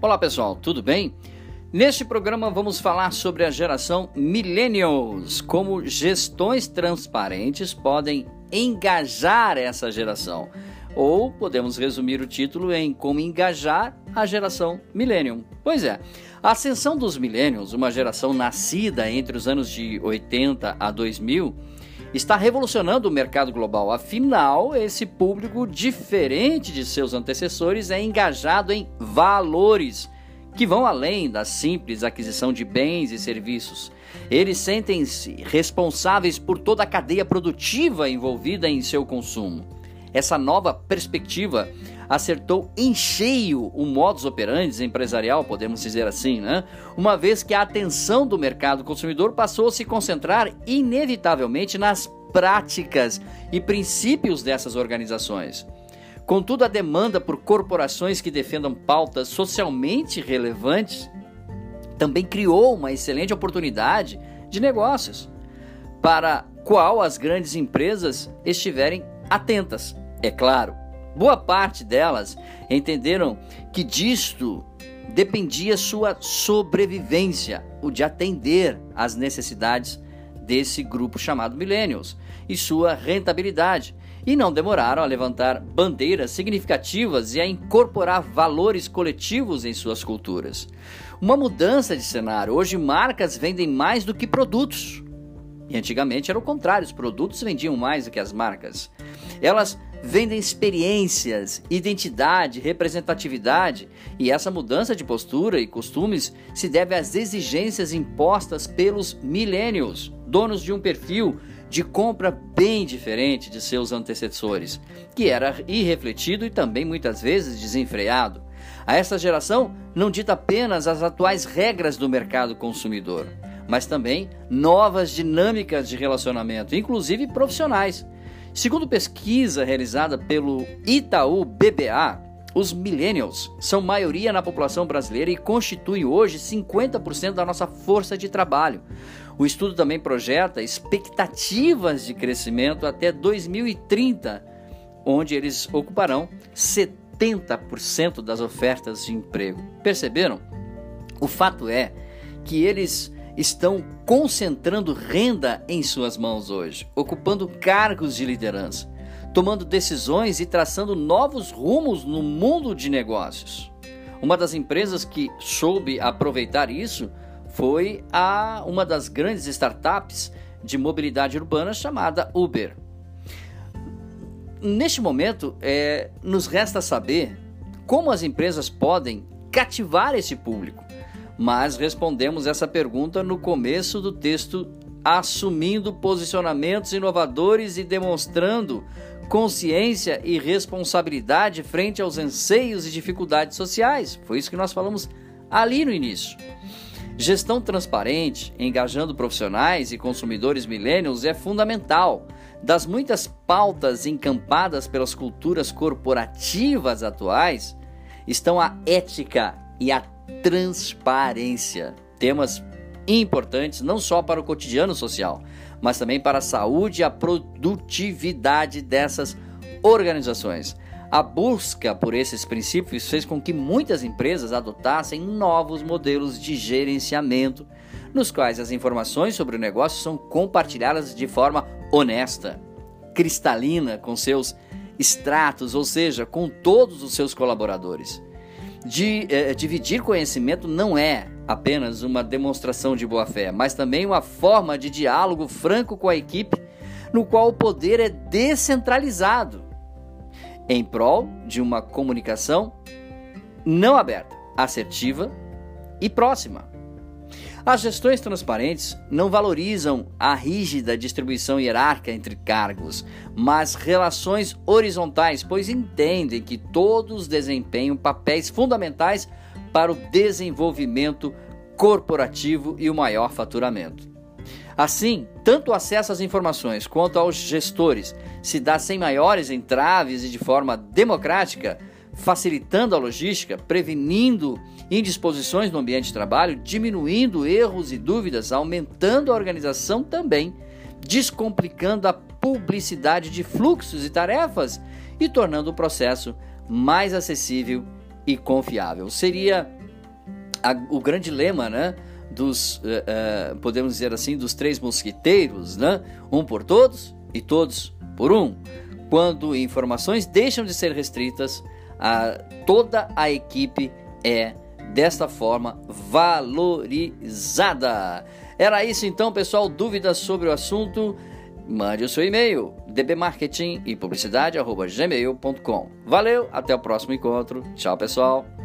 Olá pessoal, tudo bem? Neste programa vamos falar sobre a geração Millennials, como gestões transparentes podem engajar essa geração. Ou podemos resumir o título em como engajar a geração Millennium. Pois é, a ascensão dos Millennials, uma geração nascida entre os anos de 80 a 2000, está revolucionando o mercado global. Afinal, esse público, diferente de seus antecessores, é engajado em valores que vão além da simples aquisição de bens e serviços. Eles sentem-se responsáveis por toda a cadeia produtiva envolvida em seu consumo. Essa nova perspectiva acertou em cheio o modus operandi empresarial, podemos dizer assim, né? Uma vez que a atenção do mercado consumidor passou a se concentrar inevitavelmente nas práticas e princípios dessas organizações. Contudo, a demanda por corporações que defendam pautas socialmente relevantes também criou uma excelente oportunidade de negócios, para qual as grandes empresas estiverem atentas, é claro. Boa parte delas entenderam que disto dependia sua sobrevivência, o de atender às necessidades desse grupo chamado Millennials e sua rentabilidade, e não demoraram a levantar bandeiras significativas e a incorporar valores coletivos em suas culturas. Uma mudança de cenário. Hoje, marcas vendem mais do que produtos. E antigamente era o contrário, os produtos vendiam mais do que as marcas. Elas vendem experiências, identidade, representatividade, e essa mudança de postura e costumes se deve às exigências impostas pelos millennials, donos de um perfil de compra bem diferente de seus antecessores, que era irrefletido e também muitas vezes desenfreado. A essa geração não dita apenas as atuais regras do mercado consumidor, mas também novas dinâmicas de relacionamento, inclusive profissionais Segundo pesquisa realizada pelo Itaú BBA, os millennials são maioria na população brasileira e constituem hoje 50% da nossa força de trabalho. O estudo também projeta expectativas de crescimento até 2030, onde eles ocuparão 70% das ofertas de emprego. Perceberam? O fato é que eles estão concentrando renda em suas mãos hoje, ocupando cargos de liderança, tomando decisões e traçando novos rumos no mundo de negócios. Uma das empresas que soube aproveitar isso foi a uma das grandes startups de mobilidade urbana chamada Uber. Neste momento, é, nos resta saber como as empresas podem cativar esse público mas respondemos essa pergunta no começo do texto, assumindo posicionamentos inovadores e demonstrando consciência e responsabilidade frente aos anseios e dificuldades sociais. Foi isso que nós falamos ali no início. Gestão transparente, engajando profissionais e consumidores millennials é fundamental. Das muitas pautas encampadas pelas culturas corporativas atuais, estão a ética e a transparência. Temas importantes não só para o cotidiano social, mas também para a saúde e a produtividade dessas organizações. A busca por esses princípios fez com que muitas empresas adotassem novos modelos de gerenciamento, nos quais as informações sobre o negócio são compartilhadas de forma honesta, cristalina com seus extratos, ou seja, com todos os seus colaboradores de é, dividir conhecimento não é apenas uma demonstração de boa-fé, mas também uma forma de diálogo franco com a equipe, no qual o poder é descentralizado, em prol de uma comunicação não aberta, assertiva e próxima. As gestões transparentes não valorizam a rígida distribuição hierárquica entre cargos, mas relações horizontais, pois entendem que todos desempenham papéis fundamentais para o desenvolvimento corporativo e o maior faturamento. Assim, tanto o acesso às informações quanto aos gestores se dá sem maiores entraves e de forma democrática, facilitando a logística, prevenindo indisposições no ambiente de trabalho, diminuindo erros e dúvidas, aumentando a organização também, descomplicando a publicidade de fluxos e tarefas e tornando o processo mais acessível e confiável. Seria a, o grande lema, né? Dos, uh, uh, podemos dizer assim, dos três mosquiteiros, né? Um por todos e todos por um. Quando informações deixam de ser restritas, a, toda a equipe é desta forma valorizada. Era isso então, pessoal. Dúvidas sobre o assunto? Mande o seu e-mail dbmarketing e. Valeu, até o próximo encontro. Tchau, pessoal.